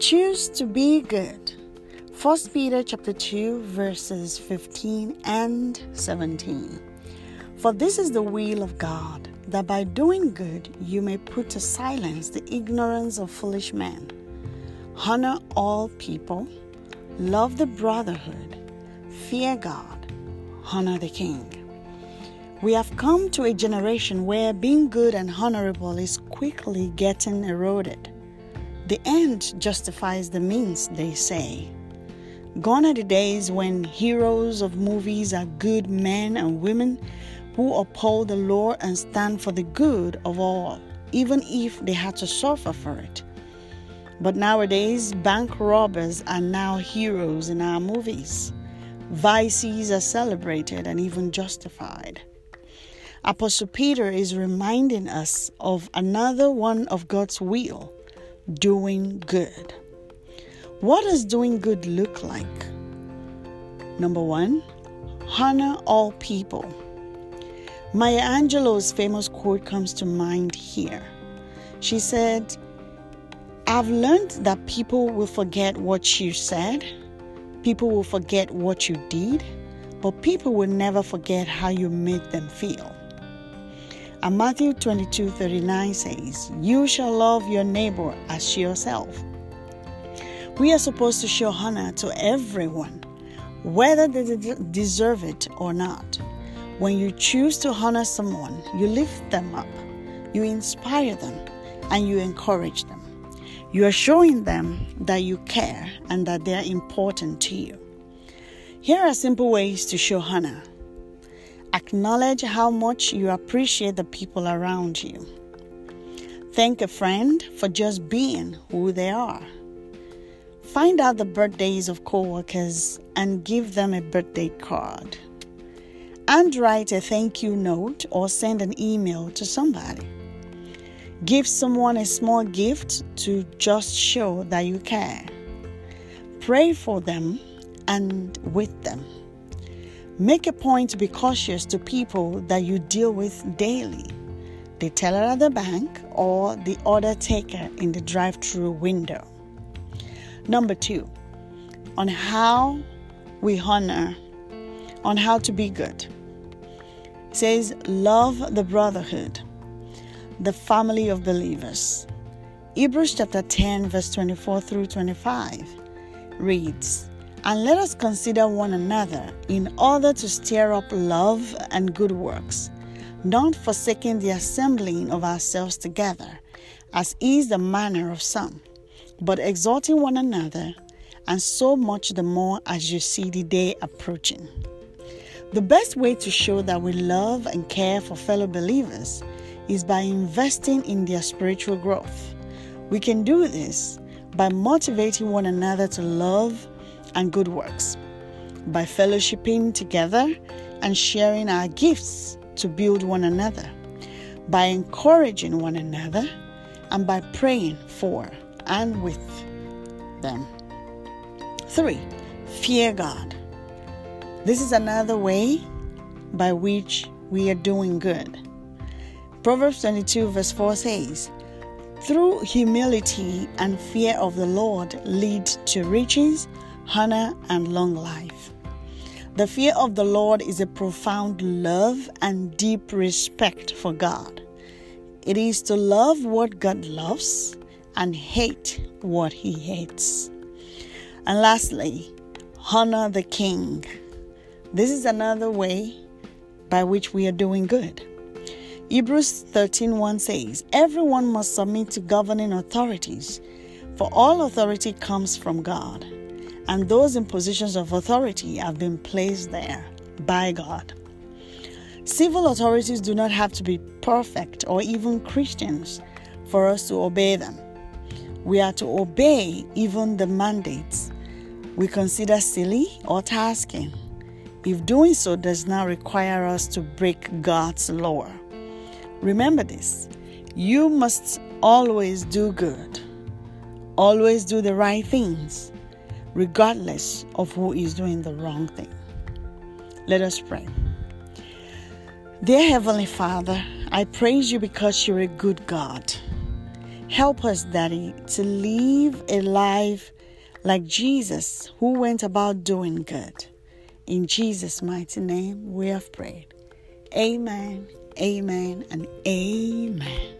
Choose to be good. 1 Peter chapter 2 verses 15 and 17. For this is the will of God, that by doing good you may put to silence the ignorance of foolish men. Honor all people, love the brotherhood, fear God, honor the king. We have come to a generation where being good and honorable is quickly getting eroded. The end justifies the means, they say. Gone are the days when heroes of movies are good men and women who uphold the law and stand for the good of all, even if they had to suffer for it. But nowadays, bank robbers are now heroes in our movies. Vices are celebrated and even justified. Apostle Peter is reminding us of another one of God's will doing good. What does doing good look like? Number one, honor all people. Maya Angelou's famous quote comes to mind here. She said, I've learned that people will forget what you said, people will forget what you did, but people will never forget how you made them feel. And Matthew 22 39 says, You shall love your neighbor as yourself. We are supposed to show honor to everyone, whether they deserve it or not. When you choose to honor someone, you lift them up, you inspire them, and you encourage them. You are showing them that you care and that they are important to you. Here are simple ways to show honor. Acknowledge how much you appreciate the people around you. Thank a friend for just being who they are. Find out the birthdays of coworkers and give them a birthday card and write a thank you note or send an email to somebody. Give someone a small gift to just show that you care. Pray for them and with them. Make a point to be cautious to people that you deal with daily the teller at the bank or the order taker in the drive through window. Number two, on how we honor, on how to be good says, Love the brotherhood, the family of believers. Hebrews chapter 10, verse 24 through 25 reads, And let us consider one another in order to stir up love and good works, not forsaking the assembling of ourselves together, as is the manner of some, but exhorting one another, and so much the more as you see the day approaching. The best way to show that we love and care for fellow believers is by investing in their spiritual growth. We can do this by motivating one another to love and good works, by fellowshipping together and sharing our gifts to build one another, by encouraging one another, and by praying for and with them. 3. Fear God. This is another way by which we are doing good. Proverbs 22, verse 4 says, Through humility and fear of the Lord lead to riches, honor, and long life. The fear of the Lord is a profound love and deep respect for God. It is to love what God loves and hate what he hates. And lastly, honor the king. This is another way by which we are doing good. Hebrews 13:1 says, "Everyone must submit to governing authorities, for all authority comes from God, and those in positions of authority have been placed there by God." Civil authorities do not have to be perfect or even Christians for us to obey them. We are to obey even the mandates we consider silly or tasking if doing so does not require us to break God's law. Remember this you must always do good, always do the right things, regardless of who is doing the wrong thing. Let us pray. Dear Heavenly Father, I praise you because you're a good God. Help us, Daddy, to live a life like Jesus, who went about doing good. In Jesus' mighty name, we have prayed. Amen, amen, and amen.